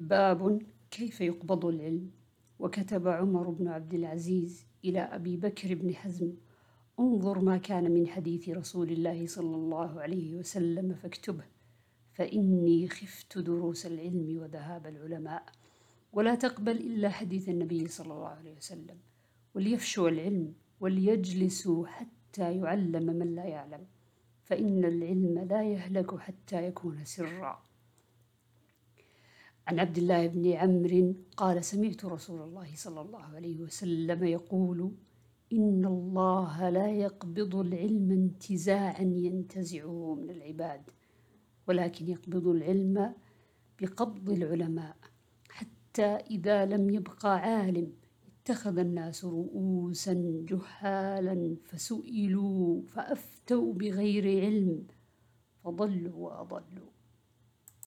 باب كيف يقبض العلم؟ وكتب عمر بن عبد العزيز إلى أبي بكر بن حزم انظر ما كان من حديث رسول الله صلى الله عليه وسلم فاكتبه فإني خفت دروس العلم وذهاب العلماء ولا تقبل إلا حديث النبي صلى الله عليه وسلم وليفشوا العلم وليجلسوا حتى يعلم من لا يعلم فإن العلم لا يهلك حتى يكون سرا. عن عبد الله بن عمرو قال سمعت رسول الله صلى الله عليه وسلم يقول إن الله لا يقبض العلم انتزاعا ينتزعه من العباد ولكن يقبض العلم بقبض العلماء حتى إذا لم يبقى عالم اتخذ الناس رؤوسا جهالا فسئلوا فأفتوا بغير علم فضلوا وأضلوا.